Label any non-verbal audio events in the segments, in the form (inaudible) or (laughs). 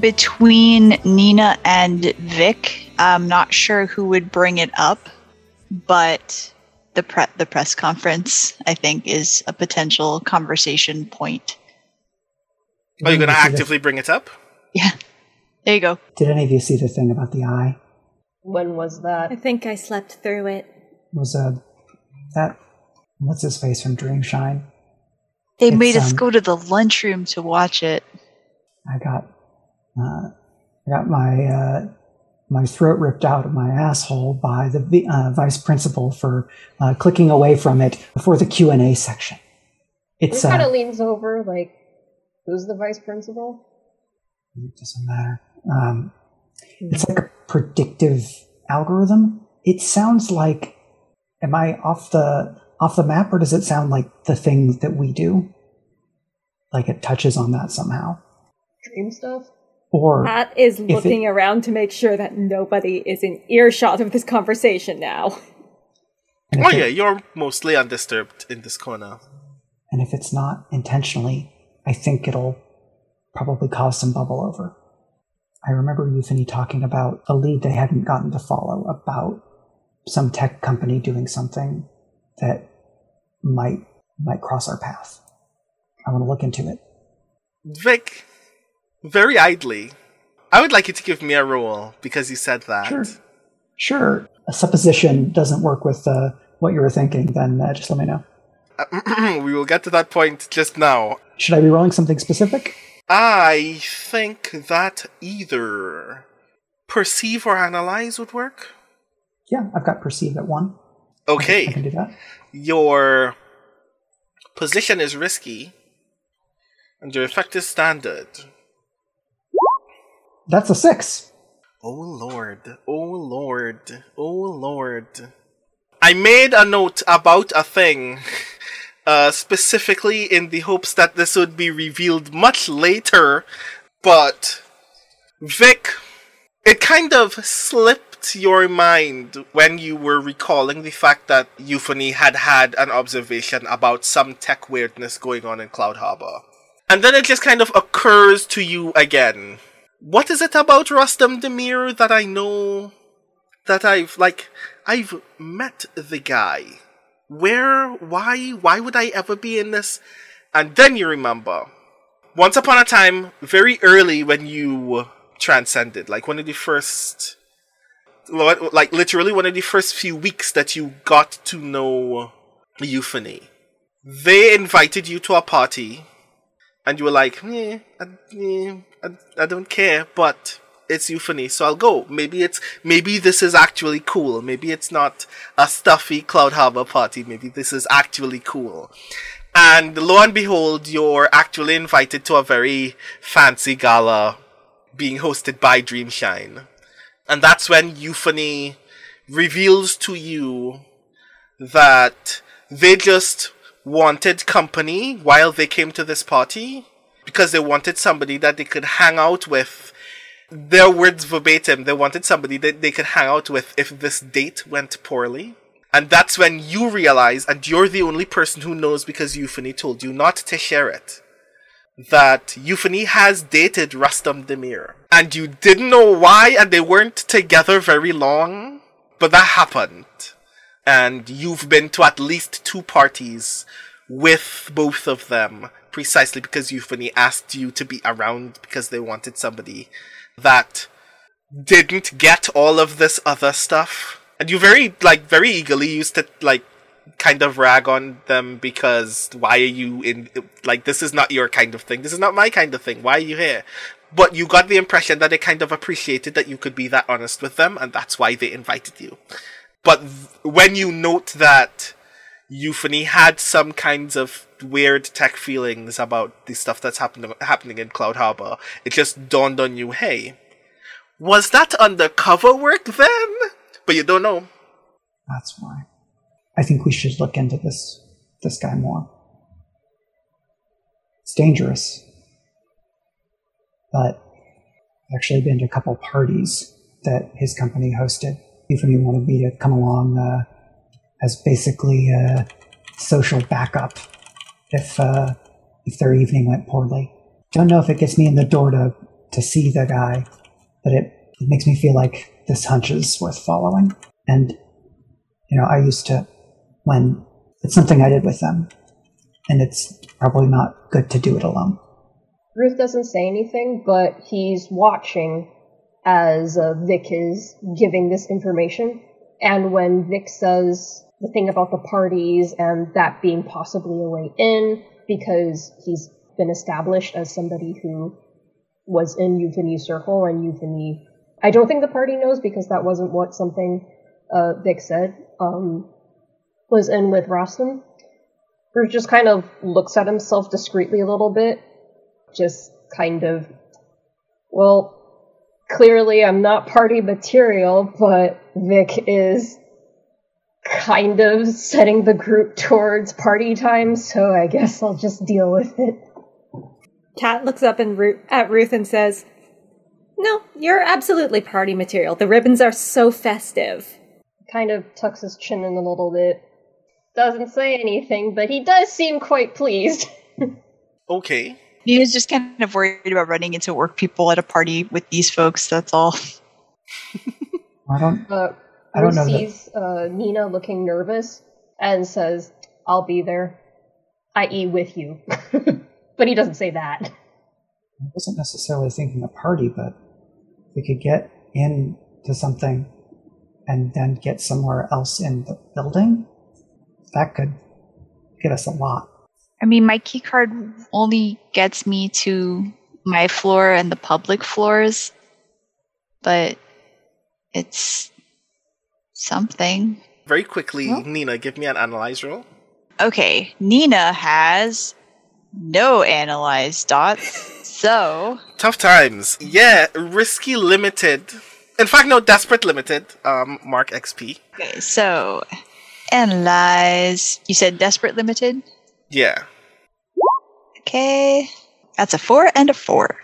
between Nina and Vic. I'm not sure who would bring it up, but the pre- the press conference I think is a potential conversation point. Are you going to Did any of see actively bring it up? Yeah, there you go. Did any of you see the thing about the eye? When was that? I think I slept through it. Was uh, that what's his face from Dreamshine? They It's, made us um, go to the lunchroom to watch it. I got uh, I got my uh, my throat ripped out of my asshole by the uh, vice principal for uh, clicking away from it before the Q and A section. It's kind uh, of leans over, like, who's the vice principal? it doesn't matter. Um, it's like a predictive algorithm. It sounds like. Am I off the off the map, or does it sound like the things that we do? Like it touches on that somehow, Dream stuff? Or Pat is it- looking around to make sure that nobody is in earshot of this conversation now. and if Oh it- yeah, you're mostly undisturbed in this corner. And if it's not intentionally, I think it'll probably cause some bubble over. I remember Euphony talking about a lead they hadn't gotten to follow about some tech company doing something that might might cross our path. I want to look into it. Vic, very idly, I would like you to give me a roll because you said that. Sure. Sure. A supposition doesn't work with uh, what you were thinking, then uh, just let me know. (clears throat) we will get to that point just now. Should I be rolling something specific? I think that either perceive or analyze would work. Yeah, I've got perceive at one. Okay. I can do that. your position is risky, and your effect is standard. That's a six. Oh lord, oh lord, oh lord. I made a note about a thing, (laughs) uh, specifically in the hopes that this would be revealed much later, but Vic, it kind of slipped your mind when you were recalling the fact that Euphony had had an observation about some tech weirdness going on in Cloud Harbor. And then it just kind of occurs to you again. What is it about Rustam Demir that I know that I've like I've met the guy. Where why why would I ever be in this? And then you remember. Once upon a time, very early when you transcended, like one of the first like literally one of the first few weeks that you got to know Euphony. They invited you to a party and you were like, eh, I, I don't care, but it's euphony, so I'll go. Maybe it's maybe this is actually cool. Maybe it's not a stuffy Cloud Harbor party. Maybe this is actually cool. And lo and behold, you're actually invited to a very fancy gala being hosted by Dreamshine. And that's when Euphony reveals to you that they just wanted company while they came to this party because they wanted somebody that they could hang out with. Their words verbatim, they wanted somebody that they could hang out with if this date went poorly. And that's when you realize, and you're the only person who knows because Euphony told you not to share it, that Euphony has dated Rustam Demir. And you didn't know why, and they weren't together very long, but that happened and you've been to at least two parties with both of them precisely because Euphony asked you to be around because they wanted somebody that didn't get all of this other stuff. And you very like very eagerly used to like kind of rag on them because why are you in like this is not your kind of thing. This is not my kind of thing. Why are you here? But you got the impression that they kind of appreciated that you could be that honest with them and that's why they invited you. But th- when you note that Euphony had some kinds of weird tech feelings about the stuff that's happening happening in Cloud Harbor, it just dawned on you, hey, was that undercover work then? But you don't know. That's why. I think we should look into this this guy more. It's dangerous. But I've actually been to a couple parties that his company hosted. Euphony wanted me to come along uh, as basically a social backup if uh, if their evening went poorly. Don't know if it gets me in the door to to see the guy, but it, it makes me feel like this hunch is worth following. And, you know, I used to, when it's something I did with them, and it's probably not good to do it alone. Ruth doesn't say anything, but he's watching as uh, Vic is giving this information. And when Vic says the thing about the parties and that being possibly a way in, because he's been established as somebody who was in Euphony's circle and Euphony. I don't think the party knows because that wasn't what something uh, Vic said. Um, was in with Rustam. Ruth just kind of looks at himself discreetly a little bit, just kind of, well, clearly I'm not party material, but Vic is kind of setting the group towards party time, so I guess I'll just deal with it. Kat looks up and Ru- at Ruth and says, No, you're absolutely party material. The ribbons are so festive. Kind of tucks his chin in a little bit. Doesn't say anything, but he does seem quite pleased. (laughs) Okay. He Nina's just kind of worried about running into work people at a party with these folks. That's all. I don't. Uh, I don't Ruth know that- sees uh, Nina looking nervous and says, I'll be there, i.e., with you. (laughs) but he doesn't say that. I wasn't necessarily thinking a party, but we could get into something and then get somewhere else in the building, that could get us a lot. I mean, my key card only gets me to my floor and the public floors, but it's something. Very quickly, Well- Nina, give me an analyze roll. Okay, Nina has no analyze dots, so (laughs) Tough times. Yeah, risky limited. In fact, no, desperate limited. Um, mark XP. okay, so analyze. You said desperate limited. Yeah. Okay, that's a four and a four.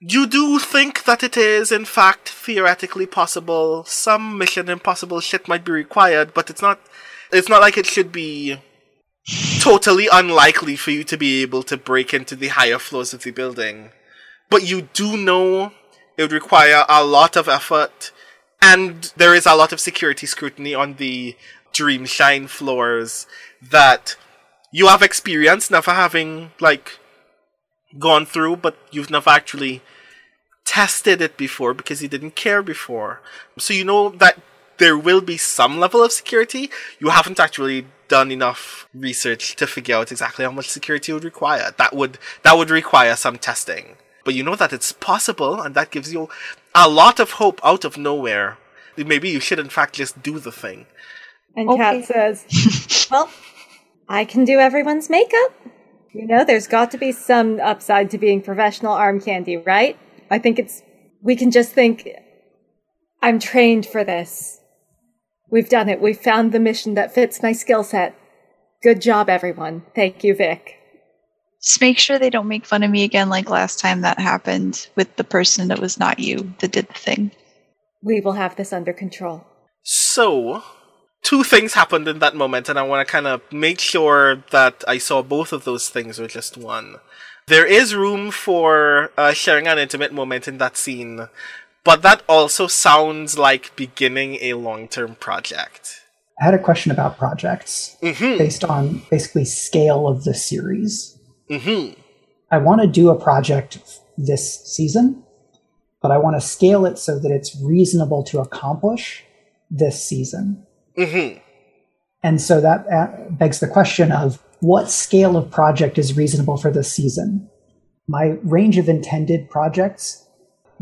You do think that it is, in fact, theoretically possible. Some Mission Impossible shit might be required, but it's not. It's not like it should be totally unlikely for you to be able to break into the higher floors of the building. But you do know it would require a lot of effort, and there is a lot of security scrutiny on the Dreamshine floors that you have experience, never having like gone through, but you've never actually tested it before because you didn't care before. So you know that there will be some level of security. You haven't actually done enough research to figure out exactly how much security would require. That would that would require some testing. But you know that it's possible and that gives you a lot of hope out of nowhere. Maybe you should in fact just do the thing. And Okay. Kat says, (laughs) Well, I can do everyone's makeup. You know, there's got to be some upside to being professional arm candy, right? I think it's, we can just think, I'm trained for this. We've done it. We've found the mission that fits my skill set. Good job, everyone. Thank you, Vic. Just make sure they don't make fun of me again like last time that happened with the person that was not you that did the thing. We will have this under control. So, two things happened in that moment, and I want to kind of make sure that I saw both of those things with just one. There is room for uh, sharing an intimate moment in that scene, but that also sounds like beginning a long term project. I had a question about projects Mm based on basically scale of the series. hmm. Mm hmm. I want to do a project this season, but I want to scale it so that it's reasonable to accomplish this season. Mm hmm. And so that uh, begs the question of what scale of project is reasonable for this season? My range of intended projects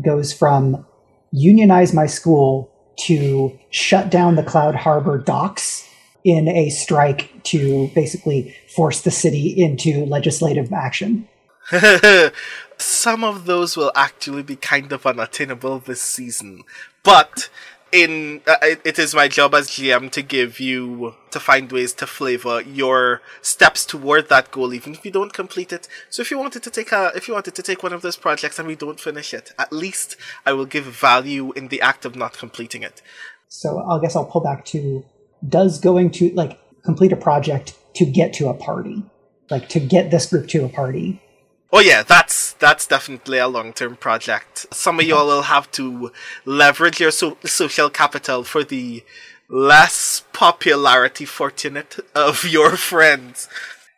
goes from unionize my school to shut down the Cloud Harbor docks in a strike to basically force the city into legislative action. (laughs) Some of those will actually be kind of unattainable this season, but in uh, it, is my job as GM to give you to find ways to flavor your steps toward that goal, even if you don't complete it. So if you wanted to take a if you wanted to take one of those projects and we don't finish it, at least I will give value in the act of not completing it. So I guess I'll pull back to does going to like complete a project to get to a party, like to get this group to a party, Oh yeah, that's that's definitely a long-term project. Some of y'all will have to leverage your so- social capital for the less popularity fortunate of your friends,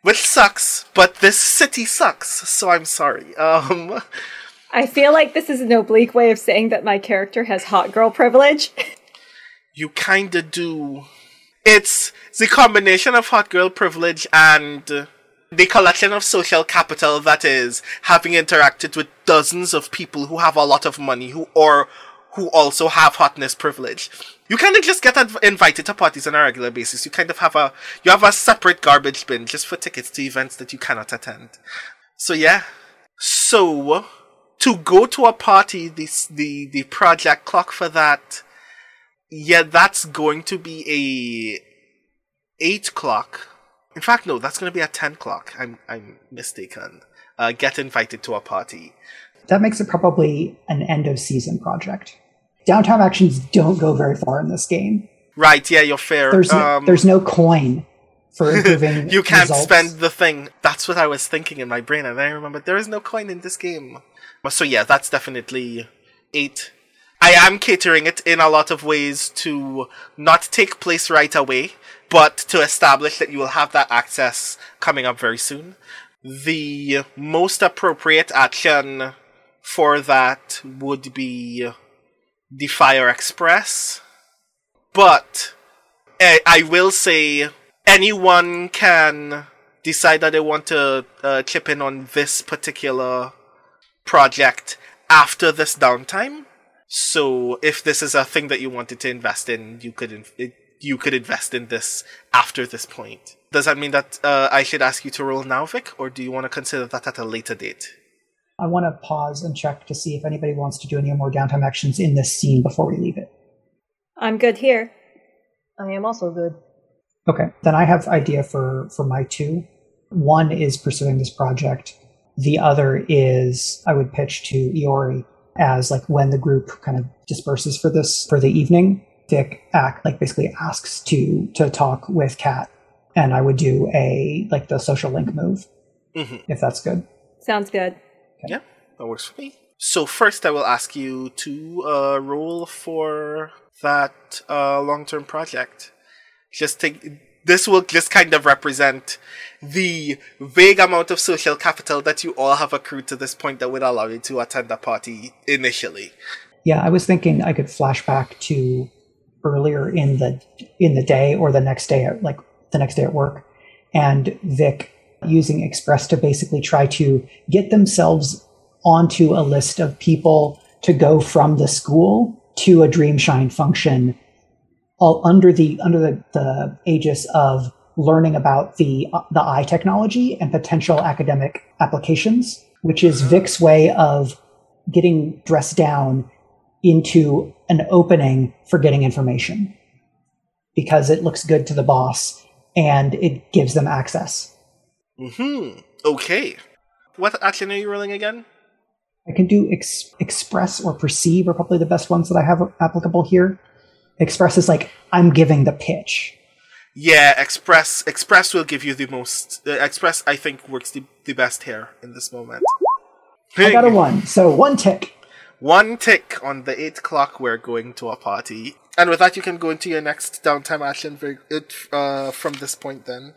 which sucks. But this city sucks, so I'm sorry. Um, I feel like this is an oblique way of saying that my character has hot girl privilege. you kinda do. It's the combination of hot girl privilege and the collection of social capital that is having interacted with dozens of people who have a lot of money who or who also have hotness privilege. You kind of just get adv- invited to parties on a regular basis. You kind of have a you have a separate garbage bin just for tickets to events that you cannot attend. So yeah. So to go to a party, this the the project clock for that. Yeah, that's going to be a eight clock in fact, no, that's going to be at 10 o'clock. I'm, I'm mistaken. Uh, get invited to a party. That makes it probably an end of season project. Downtime actions don't go very far in this game. Right, yeah, you're fair. There's no, Um, there's no coin for (laughs) improving. you can't results. spend the thing. That's what I was thinking in my brain, and then I remember there is no coin in this game. So yeah, that's definitely eight. I am catering it in a lot of ways to not take place right away, but to establish that you will have that access coming up very soon. The most appropriate action for that would be the Fire Express. But I, I will say anyone can decide that they want to uh, chip in on this particular project after this downtime. So if this is a thing that you wanted to invest in, you could you could invest in this after this point. Does that mean that uh, I should ask you to roll now, Vic, or do you want to consider that at a later date? I want to pause and check to see if anybody wants to do any more downtime actions in this scene before we leave it. I'm good here. I am also good. Okay, then I have idea for for my two. One is pursuing this project. The other is I would pitch to Iori as like when the group kind of disperses for this for the evening. Dick act like basically asks to to talk with Kat, and I would do a like the social link move hmm if that's good. Sounds good. Yeah, that works for me. So first, I will ask you to uh, roll for that uh, long-term project. Just take this will just kind of represent the vague amount of social capital that you all have accrued to this point that would allow you to attend a party initially. Yeah, I was thinking I could flash back to earlier in the in the day or the next day at like the next day at work. And Vic using Express to basically try to get themselves onto a list of people to go from the school to a Dreamshine function all under the under the, the aegis of learning about the the eye technology and potential academic applications, which is mm-hmm. Vic's way of getting dressed down into an opening for getting information because it looks good to the boss and it gives them access. Hmm. Okay. What action are you rolling again? I can do ex- express or perceive are probably the best ones that I have applicable here. Express is like I'm giving the pitch. Yeah, Express. Express will give you the most. Uh, Express, I think, works the, the best here in this moment. I got a one, so one tick. One tick on the eight clock. We're going to a party, and with that, you can go into your next downtime action. Uh, from this point, then.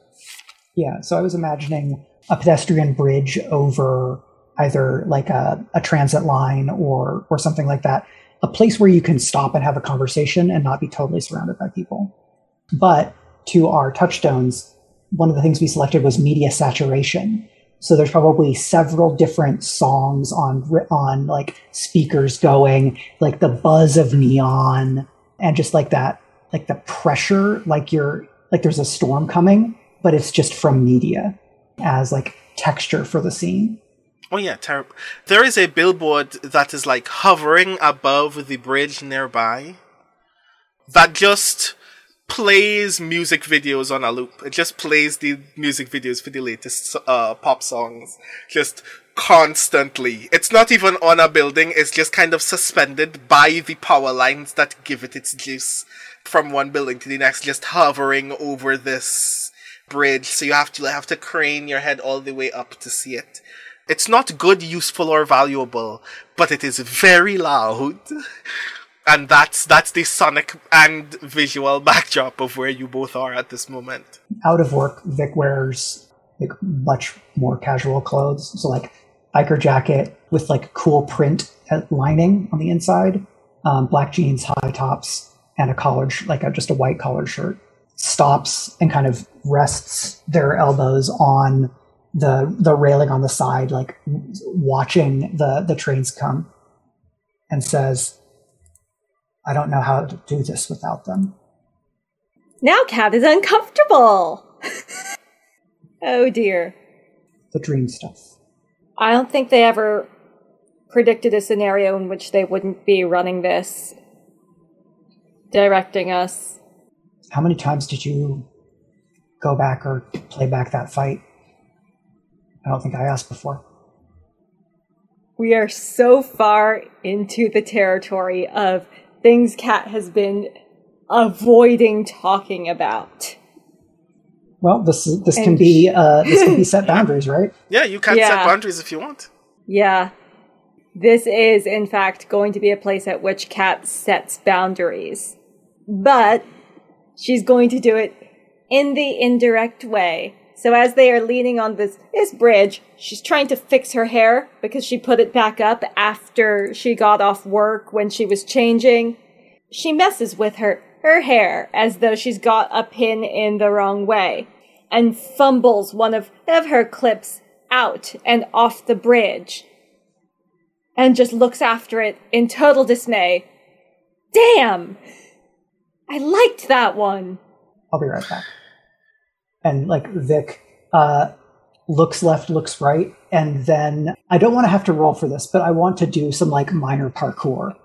Yeah, so I was imagining a pedestrian bridge over either like a, a transit line or or something like that. A place where you can stop and have a conversation and not be totally surrounded by people. But to our touchstones, one of the things we selected was media saturation. So there's probably several different songs on on like speakers going, like the buzz of neon, and just like that, like the pressure, like you're like there's a storm coming, but it's just from media as like texture for the scene. Oh yeah, terrible. There is a billboard that is like hovering above the bridge nearby. That just plays music videos on a loop. It just plays the music videos for the latest uh, pop songs, just constantly. It's not even on a building. It's just kind of suspended by the power lines that give it its juice from one building to the next, just hovering over this bridge. So you have to have to crane your head all the way up to see it. It's not good, useful, or valuable, but it is very loud. (laughs) And that's that's the sonic and visual (laughs) backdrop of where you both are at this moment. Out of work, Vic wears like much more casual clothes. So like biker jacket with like cool print lining on the inside, um, black jeans, high tops, and a collared like a, just a white collared shirt. Stops and kind of rests their elbows on the the railing on the side, like watching the the trains come, and says, "I don't know how to do this without them." Now Cat is uncomfortable. (laughs) oh dear. The dream stuff. I don't think they ever predicted a scenario in which they wouldn't be running this, directing us. How many times did you go back or play back that fight? I don't think I asked before. We are so far into the territory of things Cat has been avoiding talking about. Well, this is, this can be uh, this can be (laughs) set boundaries, right? Yeah, you can Yeah. set boundaries if you want. Yeah. This is, in fact, going to be a place at which Cat sets boundaries. But she's going to do it in the indirect way. So as they are leaning on this, this bridge, she's trying to fix her hair because she put it back up after she got off work when she was changing. She messes with her, her hair as though she's got a pin in the wrong way and fumbles one of, of her clips out and off the bridge and just looks after it in total dismay. Damn! I liked that one. I'll be right back. And like Vic uh, looks left, looks right, and then I don't want to have to roll for this, but I want to do some like minor parkour.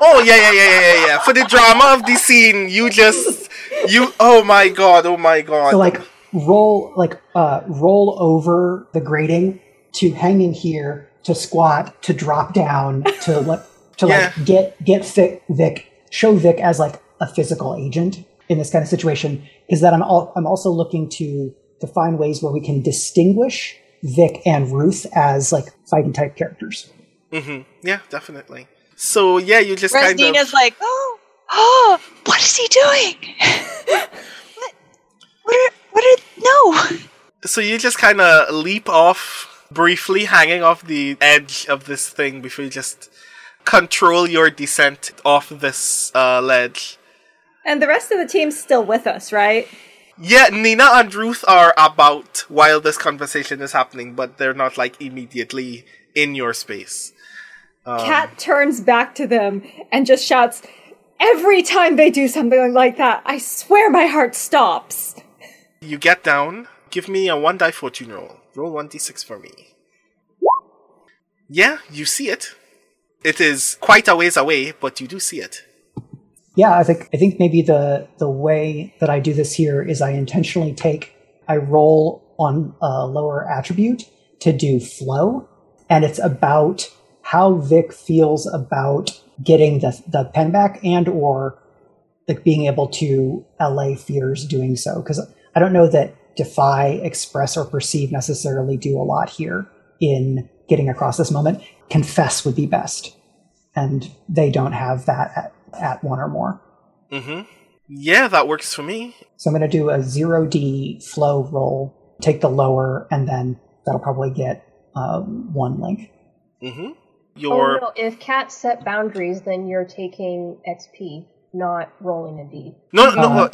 Oh yeah, yeah, yeah, yeah, yeah, yeah. For the drama of the scene, you just you. Oh my god! Oh my god! So like roll like uh, roll over the grating to hang in here to squat to drop down to like to Yeah. like get get Vic, Vic show Vic as like a physical agent in this kind of situation is that I'm al- I'm also looking to to find ways where we can distinguish Vic and Ruth as like fighting type characters. hmm Yeah, definitely. So yeah, you just kind Resnina's of like, oh, oh, what is he doing? (laughs) what? What are, what are, no. so you just kind of leap off briefly, hanging off the edge of this thing before you just control your descent off this uh, ledge. And the rest of the team's still with us, right? Yeah, Nina and Ruth are about while this conversation is happening, but they're not like immediately in your space. Um, Cat turns back to them and just shouts, Every time they do something like that, I swear my heart stops. You get down. Give me a one die fortune roll. Roll one d6 for me. Yeah, you see it. It is quite a ways away, but you do see it. Yeah, I think I think maybe the the way that I do this here is I intentionally take I roll on a lower attribute to do flow, and it's about how Vic feels about getting the the pen back and or like being able to allay fears doing so. Because I don't know that defy, express, or perceive necessarily do a lot here in getting across this moment. Confess would be best, and they don't have that at, at one or more. Mm-hmm. Yeah, that works for me. So I'm going to do a zero D flow roll, take the lower, and then that'll probably get uh, one link. Mm-hmm. Oh Your no, if cat set boundaries, then you're taking XP, not rolling a D. no, no, Uh, uh,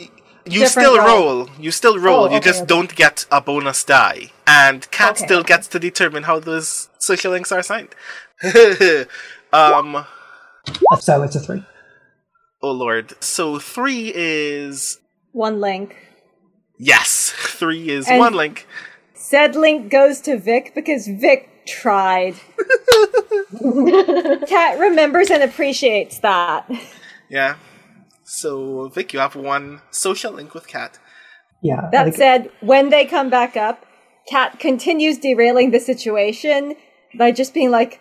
you still roll. roll. You still roll. Oh, you okay, just okay. don't get a bonus die, and Cat Okay, still gets to determine how those social links are assigned. (laughs) um. So it's a three. Oh lord. So three is One link. yes. (laughs) Three is And- one link. Said link goes to Vic because Vic tried. (laughs) Cat remembers and appreciates that. Yeah. So Vic, you have one social link with Cat. Yeah. That think- said, when they come back up, Cat continues derailing the situation by just being like,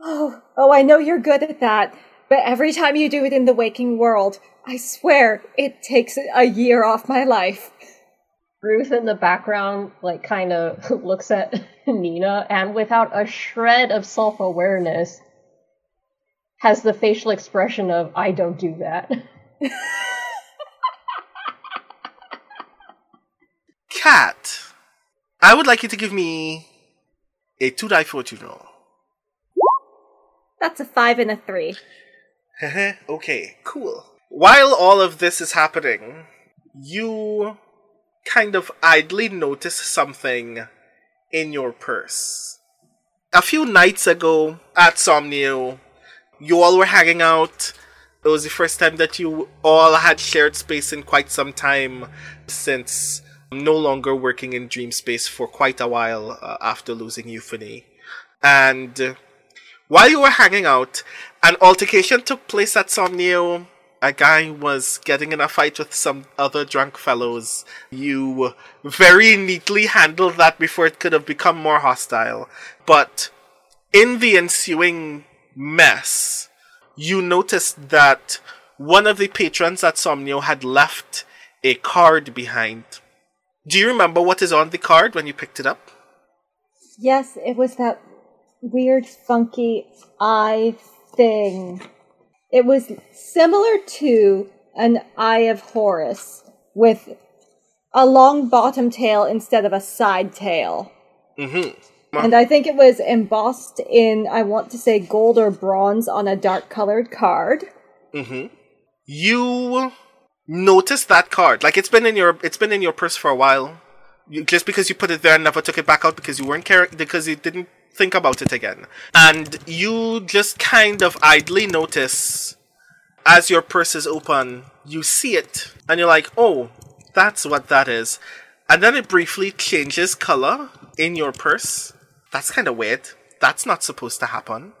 "Oh, oh, I know you're good at that, but every time you do it in the waking world, I swear it takes a year off my life." Ruth in the background, like, kind of (laughs) looks at (laughs) Nina and without a shred of self awareness, has the facial expression of, I don't do that. (laughs) Cat, I would like you to give me a two die fortune roll. That's a five and a three. Okay, cool. While all of this is happening, you kind of idly notice something in your purse. A few nights ago at Somnio, you all were hanging out. It was the first time that you all had shared space in quite some time since no longer working in Dream Space for quite a while uh, after losing Euphony. And while you were hanging out, an altercation took place at Somnio. A guy was getting in a fight with some other drunk fellows. You very neatly handled that before it could have become more hostile. But in the ensuing mess, you noticed that one of the patrons at Somnio had left a card behind. Do you remember what is on the card when you picked it up? Yes, it was that weird, funky eye thing. It was similar to an Eye of Horus with a long bottom tail instead of a side tail. Mm-hmm. And I think it was embossed in, I want to say, gold or bronze on a dark colored card. Mm-hmm. You noticed that card. Like it's been in your it's been in your purse for a while. You, just because you put it there and never took it back out because you weren't caring because you didn't think about it again. And you just kind of idly notice as your purse is open, you see it and you're like, "Oh, that's what that is." And then it briefly changes color in your purse. That's kind of weird. That's not supposed to happen.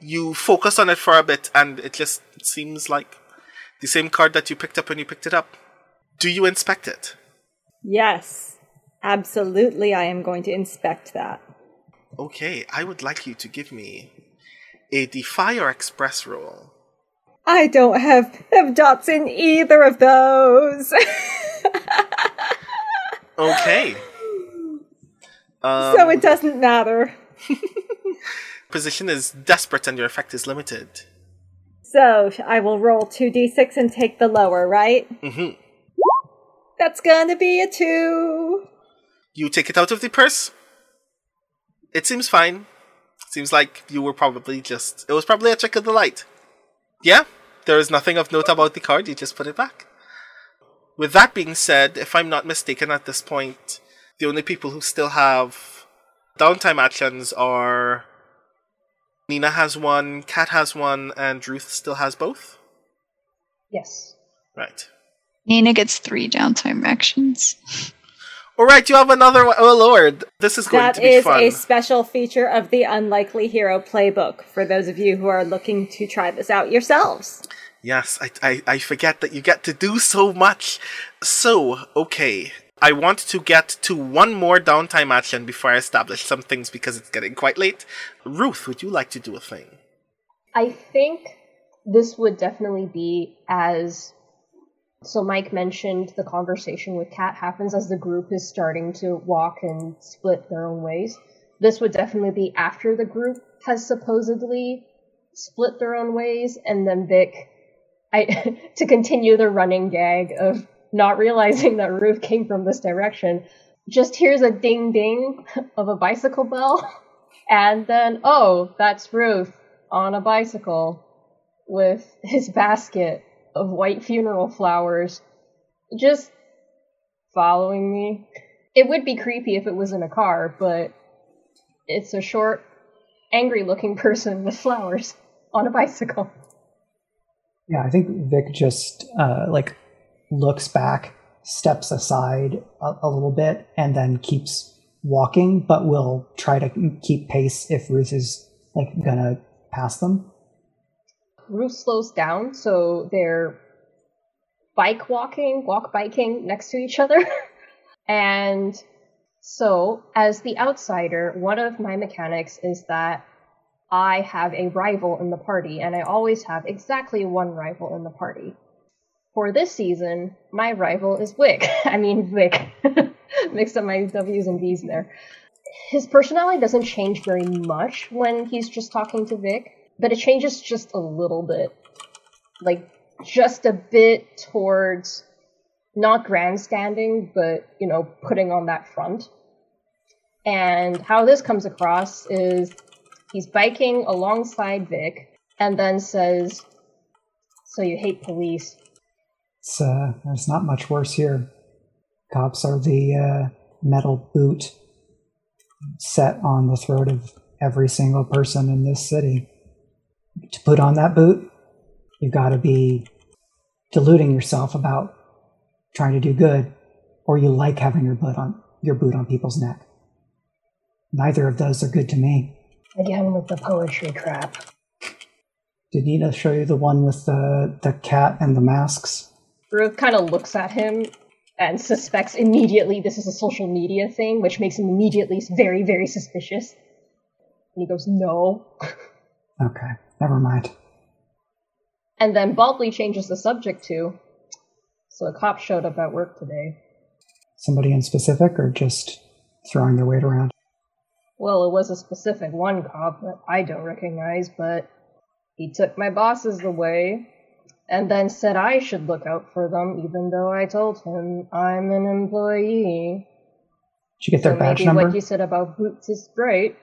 You focus on it for a bit and it just seems like the same card that you picked up when you picked it up. Do you inspect it? Yes, absolutely, I am going to inspect that. Okay, I would like you to give me a Defy or Express roll. I don't have, have dots in either of those. (laughs) Okay. Um, so it doesn't matter. (laughs) position is desperate and your effect is limited. So I will roll 2d6 and take the lower, right? hmm That's gonna be a 2. You take it out of the purse. It seems fine. Seems like you were probably just. It was probably a trick of the light. Yeah, there is nothing of note about the card, you just put it back. With that being said, if I'm not mistaken at this point, the only people who still have downtime actions are. Nina has one, Kat has one, and Ruth still has both? yes. Right. Nina gets three downtime actions. (laughs) Alright, you have another one. Oh lord, this is going That to be is fun. a special feature of the Unlikely Hero playbook for those of you who are looking to try this out yourselves. Yes, I, I, I forget that you get to do so much. So, okay. I want to get to one more downtime action before I establish some things because it's getting quite late. Ruth, would you like to do a thing? I think this would definitely be as. So, Mike mentioned the conversation with Kat happens as the group is starting to walk and split their own ways. This would definitely be after the group has supposedly split their own ways, and then Vic, I (laughs) to continue the running gag of not realizing that Ruth came from this direction, just hears a ding ding of a bicycle bell, and then oh, that's Ruth on a bicycle with his basket of white funeral flowers, just following me. It would be creepy if it was in a car, but it's a short, angry looking person with flowers on a bicycle. Yeah, I think Vic just uh, like looks back, steps aside a, a little bit, and then keeps walking, but will try to keep pace if Ruth is like gonna pass them. Ruth slows down, so they're bike walking, walk biking next to each other. (laughs) and so, as the outsider, one of my mechanics is that I have a rival in the party, and I always have exactly one rival in the party. For this season, my rival is Wick. (laughs) I mean, Vic. (laughs) Mixed up my W's and V's there. His personality doesn't change very much when he's just talking to Vic, but it changes just a little bit. Like, just a bit towards not grandstanding, but, you know, putting on that front. And how this comes across is he's biking alongside Vic and then says, So you hate police? It's, uh, there's not much worse here. Cops are the uh, metal boot set on the throat of every single person in this city. To put on that boot, you've got to be deluding yourself about trying to do good, or you like having your boot on your boot on people's neck. Neither of those are good to me. Again with the poetry crap. Did Nina show you the one with the the cat and the masks? Ruth kind of looks at him and suspects immediately this is a social media thing, which makes him immediately very, very suspicious. And he goes, No. (laughs) Okay, never mind. And then baldly changes the subject to, So a cop showed up at work today. Somebody in specific, or just throwing their weight around? Well, it was a specific one cop that I don't recognize, but he took my bosses away and then said I should look out for them, even though I told him I'm an employee. Did you get their so badge maybe number? what you said about boots is great.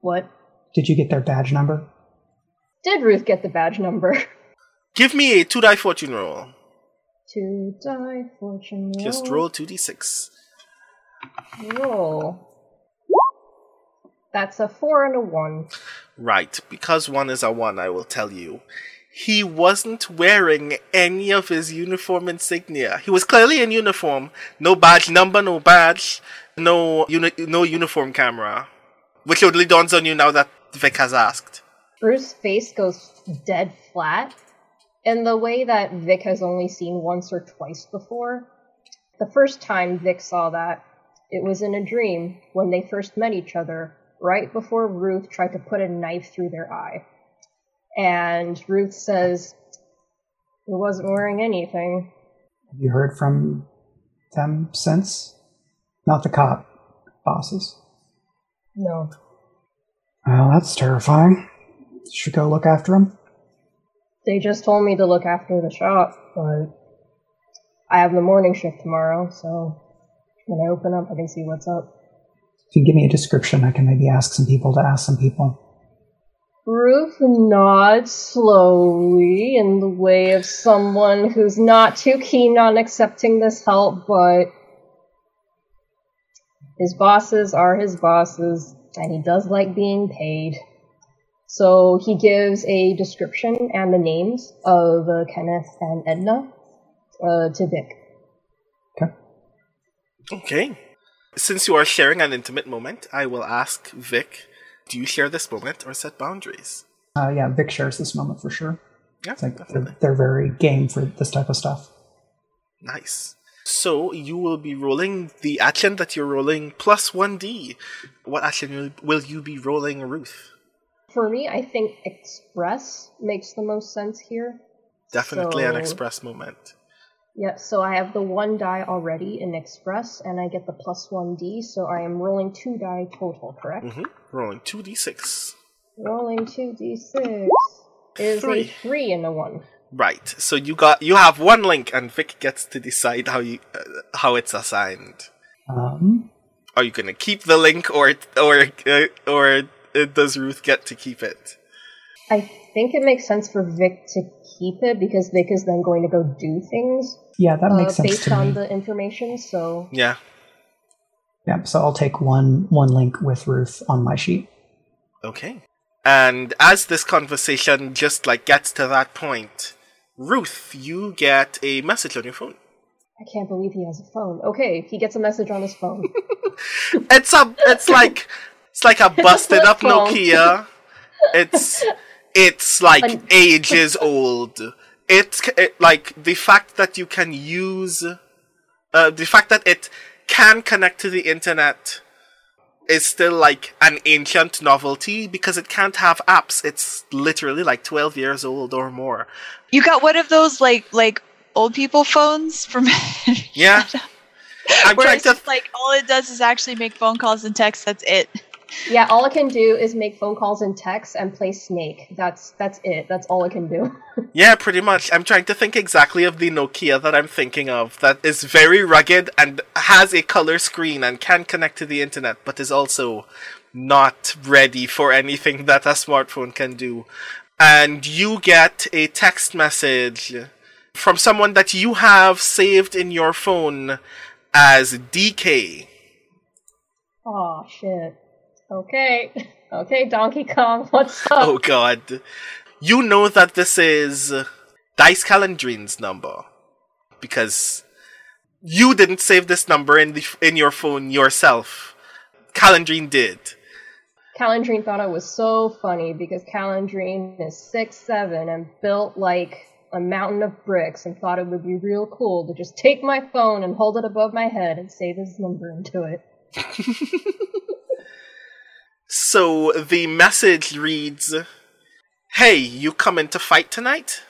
What? Did you get their badge number? Did Ruth get the badge number? Give me a two die fortune roll. Two die fortune roll. Just roll 2d6. Roll. That's a four and a one. Right, because one is a one, I will tell you. He wasn't wearing any of his uniform insignia. He was clearly in uniform. No badge number, no badge, no uni- no uniform camera. Which only dawns on you now that Vic has asked. Bruce's face goes dead flat in the way that Vic has only seen once or twice before. The first time Vic saw that, it was in a dream when they first met each other, right before Ruth tried to put a knife through their eye. And Ruth says, He wasn't wearing anything. Have you heard from them since? Not the cop bosses. No. Well, that's terrifying. Should go look after him. They just told me to look after the shop, but I have the morning shift tomorrow, so when I open up, I can see what's up. If you give me a description, I can maybe ask some people to ask some people. Ruth nods slowly in the way of someone who's not too keen on accepting this help, but his bosses are his bosses, and he does like being paid. So he gives a description and the names of uh, Kenneth and Edna uh, to Vic. Okay. Okay. Since you are sharing an intimate moment, I will ask Vic, do you share this moment or set boundaries? Uh, yeah, Vic shares this moment for sure. Yeah, It's like definitely. they're, they're very game for this type of stuff. Nice. So you will be rolling the action that you're rolling plus 1d. What action will- you be rolling, Ruth? For me, I think Express makes the most sense here. Definitely an express moment. Yeah, so I have the one die already in Express, and I get the plus one D, so I am rolling two die total, correct? hmm Rolling 2d6. Rolling two D six is Three. a three and a one. Right. So you got you have one link, and Vic gets to decide how you uh, how it's assigned. Um, Are you gonna keep the link, or or uh, or uh, does Ruth get to keep it? I think it makes sense for Vic to keep it because Vic is then going to go do things yeah, that uh, makes sense based to on me. the information. So Yeah. Yeah, so I'll take one one link with Ruth on my sheet. Okay. And as this conversation just like gets to that point, Ruth, you get a message on your phone. I can't believe he has a phone. Okay, he gets a message on his phone. (laughs) It's a it's like it's like a busted up. (laughs) Nokia. It's it's like ages old. It's it, like the fact that you can use uh, the fact that it can connect to the internet is still like an ancient novelty because it can't have apps. It's literally like 12 years old or more. You got one of those like like old people phones from Yeah. (laughs) I'm where trying to just like all it does is actually make phone calls and text. That's it. Yeah, all it can do is make phone calls and texts and play Snake. That's that's it. That's all it can do. (laughs) Yeah, pretty much. I'm trying to think exactly of the Nokia that I'm thinking of that is very rugged and has a color screen and can connect to the internet, but is also not ready for anything (laughs) that a smartphone can do. And you get a text message from someone that you have saved in your phone as DK. oh shit. Okay. (laughs) Okay, Donkey Kong, (laughs) what's up? Oh god. You know that this is Dice Calandrine's number because you didn't save this number in the in your phone yourself. Calandrine did. Calandrine thought it was so funny because Calandrine is six seven and built like a mountain of bricks and thought it would be real cool to just take my phone and hold it above my head and save his number into it. (laughs) So the message reads, "Hey, you coming to fight tonight?"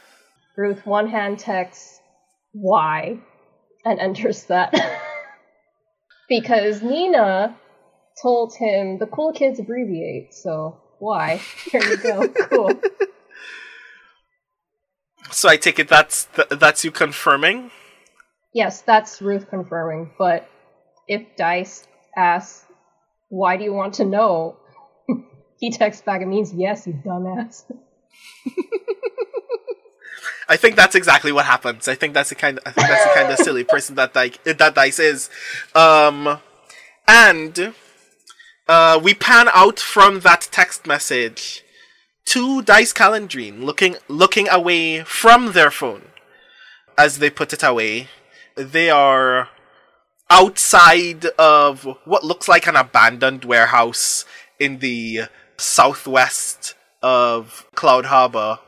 Ruth one hand texts why and enters that. (laughs) because Nina told him the cool kids abbreviate, so why? (laughs) Here you go. Cool. (laughs) So I take it that's th- that's you confirming. Yes, that's Ruth confirming, but if Dice asks, why do you want to know? He texts back, it means yes, you dumbass. (laughs) I think that's exactly what happens. I think that's the kind. I think that's the kind of silly person that like that dice is. Um, and uh, we pan out from that text message to Dice Calandrine, looking looking away from their phone as they put it away. They are outside of what looks like an abandoned warehouse in the southwest of Cloud Harbor.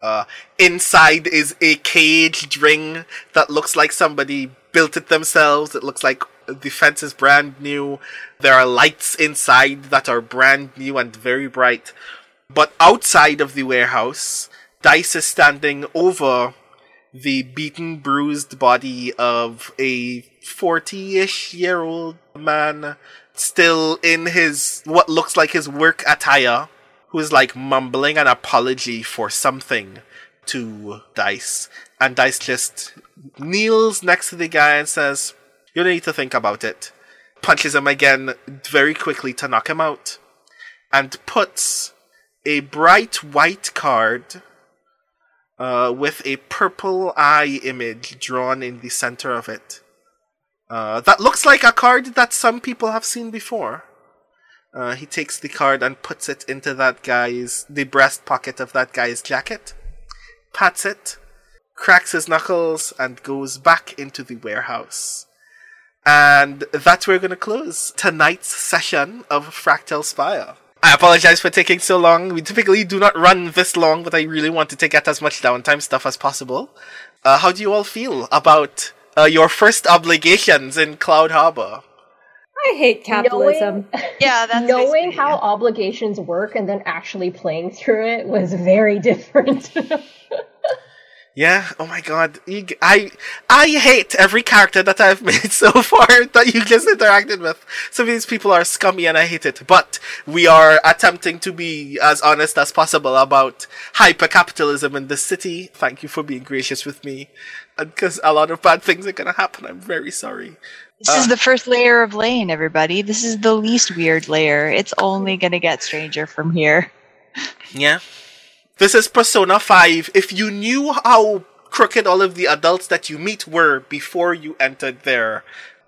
Uh, inside is a caged ring that looks like somebody built it themselves. It looks like the fence is brand new. There are lights inside that are brand new and very bright. But outside of the warehouse, Dice is standing over the beaten, bruised body of a 40 ish year old man, still in his, what looks like his work attire, who's like mumbling an apology for something to Dice. And Dice just kneels next to the guy and says, You need to think about it. Punches him again very quickly to knock him out. And puts a bright white card uh, with a purple eye image drawn in the center of it. Uh, that looks like a card that some people have seen before. Uh, he takes the card and puts it into that guy's the breast pocket of that guy's jacket, pats it, cracks his knuckles, and goes back into the warehouse. And that's where we're going to close tonight's session of Fractal Spire. I apologize for taking so long. We typically do not run this long, but I really wanted to get as much downtime stuff as possible. Uh, how do you all feel about uh, your first obligations in Cloud Harbor? I hate capitalism. Knowing, (laughs) Yeah, that's knowing how it. obligations work and then actually playing through it was very (laughs) different. Yeah. Oh my god. You I I hate every character that I've (laughs) made so far that you just interacted with. Some of these people are scummy and I hate it. But we are attempting to be as honest as possible about hypercapitalism in this city. Thank you for being gracious with me. Because a lot of bad things are gonna happen. I'm very sorry. This is uh, the first layer of Lane, everybody. This is the least weird layer. It's only going to get stranger from here. Yeah. This is Persona 5. If you knew how crooked all of the adults that you meet were before you entered their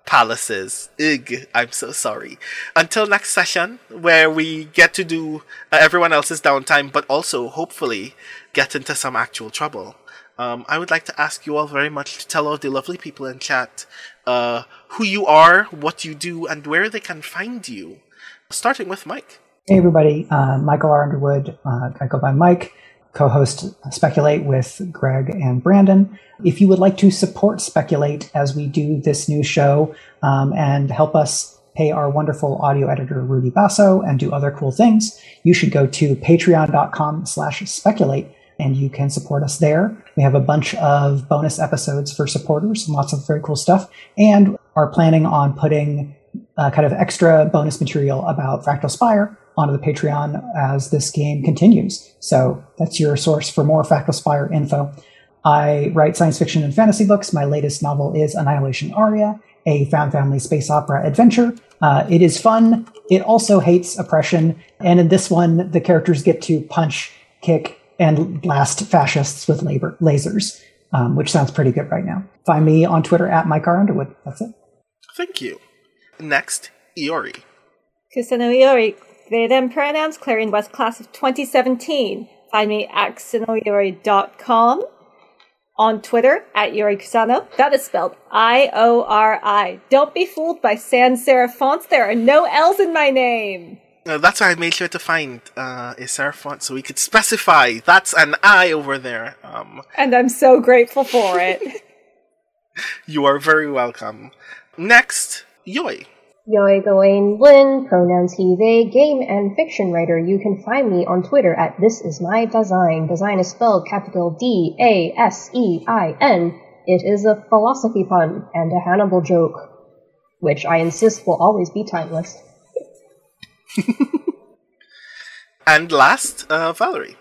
palaces, ugh, I'm so sorry. Until next session, where we get to do uh, everyone else's downtime, but also, hopefully, get into some actual trouble. Um, I would like to ask you all very much to tell all the lovely people in chat uh, who you are, what you do, and where they can find you. Starting with Mike. Hey, everybody. Uh, Michael R. Underwood. Uh, I go by Mike, co host Speculate with Greg and Brandon. If you would like to support Speculate as we do this new show um, and help us pay our wonderful audio editor Rudy Basso and do other cool things, you should go to patreon.com slash speculate and you can support us there. We have a bunch of bonus episodes for supporters, and lots of very cool stuff, and are planning on putting uh, kind of extra bonus material about Fractal Spire onto the Patreon as this game continues. So that's your source for more Fractal Spire info. I write science fiction and fantasy books. My latest novel is Annihilation Aria, a found family space opera adventure. Uh, it is fun. It also hates oppression. And in this one, the characters get to punch, kick, and blast fascists with labor, lasers, um, which sounds pretty good right now. Find me on Twitter at Mike R. Underwood. That's it. Thank you. Next, Iori. Kusano Iori, they them pronouns, Clarion West class of 2017. Find me at kusanoiori.com. On Twitter, at Iori Kusano. That is spelled I O R I. Don't be fooled by sans serif fonts. There are no L's in my name. That's why I made sure to find uh, a serif font so we could specify that's an I over there. Um, And I'm so grateful for it. (laughs) you are very welcome. Next, Yoi. Yoi Gawain Lin, pronouns he, they, game and fiction writer. You can find me on Twitter at This Is My Dasein. Dasein is spelled capital D A S E I N. It is a philosophy pun and a Hannibal joke, which I insist will always be timeless. (laughs) And last, uh, Valerie.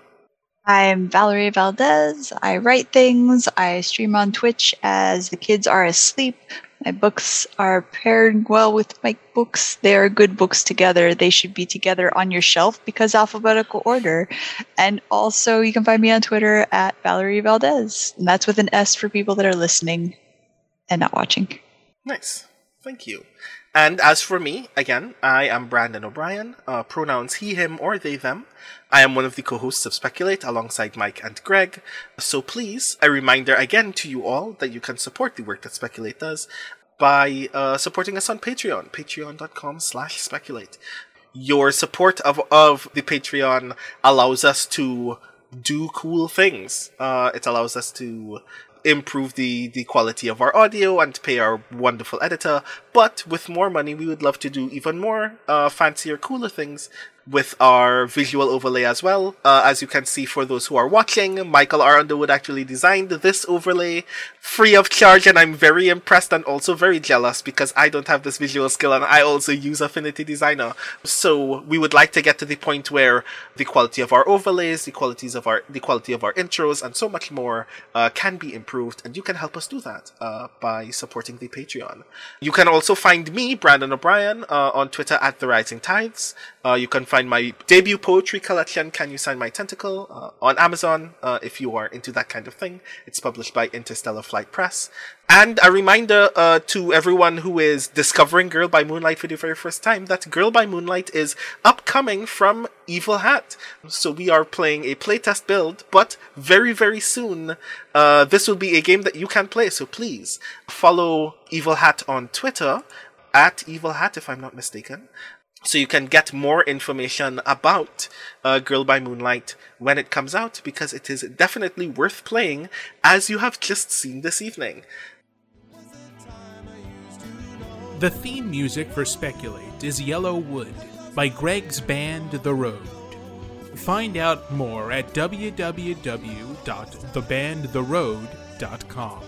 I'm Valerie Valdes. I write things. I stream on Twitch as the kids are asleep. My books are paired well with my books. They are good books together. They should be together on your shelf because alphabetical order. And also, you can find me on Twitter at Valerie Valdes. And that's with an S for people that are listening and not watching. Nice. Thank you. And as for me, again, I am Brandon O'Brien, uh, pronouns he, him, or they, them. I am one of the co hosts of Speculate alongside Mike and Greg. So please, a reminder again to you all that you can support the work that Speculate does by uh, supporting us on Patreon, patreon.com slash speculate. Your support of, of the Patreon allows us to do cool things. Uh, it allows us to improve the, the quality of our audio and pay our wonderful editor. But with more money, we would love to do even more uh, fancier, cooler things with our visual overlay as well. Uh, as you can see, for those who are watching, Michael R. Underwood actually designed this overlay free of charge, and I'm very impressed and also very jealous because I don't have this visual skill and I also use Affinity Designer. So we would like to get to the point where the quality of our overlays, the qualities of our the quality of our intros, and so much more uh, can be improved, and you can help us do that uh, by supporting the Patreon. You can also find me, Brandon O'Brien, uh, on Twitter at The Rising Tides. Uh, you can find my debut poetry collection, Can You Sign My Tentacle, uh, on Amazon uh, if you are into that kind of thing. It's published by Interstellar Flight Press. And a reminder uh, to everyone who is discovering Girl by Moonlight for the very first time that Girl by Moonlight is upcoming from Evil Hat. So we are playing a playtest build, but very, very soon, uh, this will be a game that you can play. So please follow Evil Hat on Twitter at Evil Hat, if I'm not mistaken so you can get more information about uh, Girl by Moonlight when it comes out because it is definitely worth playing as you have just seen this evening. The theme music for Speculate is Yellow Wood by Greg's band The Road. Find out more at www.thebandtheroad.com.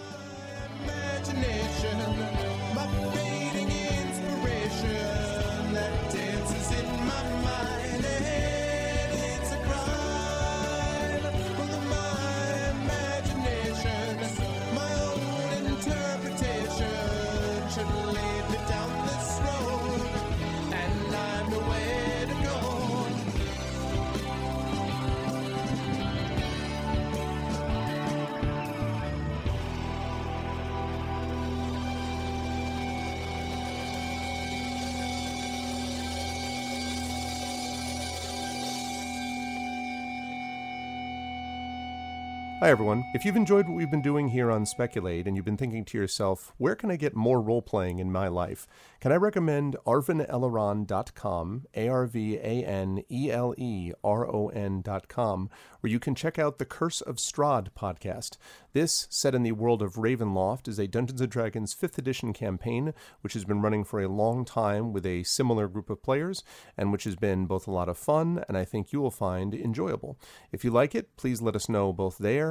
Hi, everyone. If you've enjoyed what we've been doing here on Speculate and you've been thinking to yourself, where can I get more role playing in my life? Can I recommend arvaneleron.com, A R V A N E L E R O N.com, where you can check out the Curse of Strahd podcast. This, set in the world of Ravenloft, is a Dungeons and Dragons 5th edition campaign, which has been running for a long time with a similar group of players, and which has been both a lot of fun and I think you will find enjoyable. If you like it, please let us know both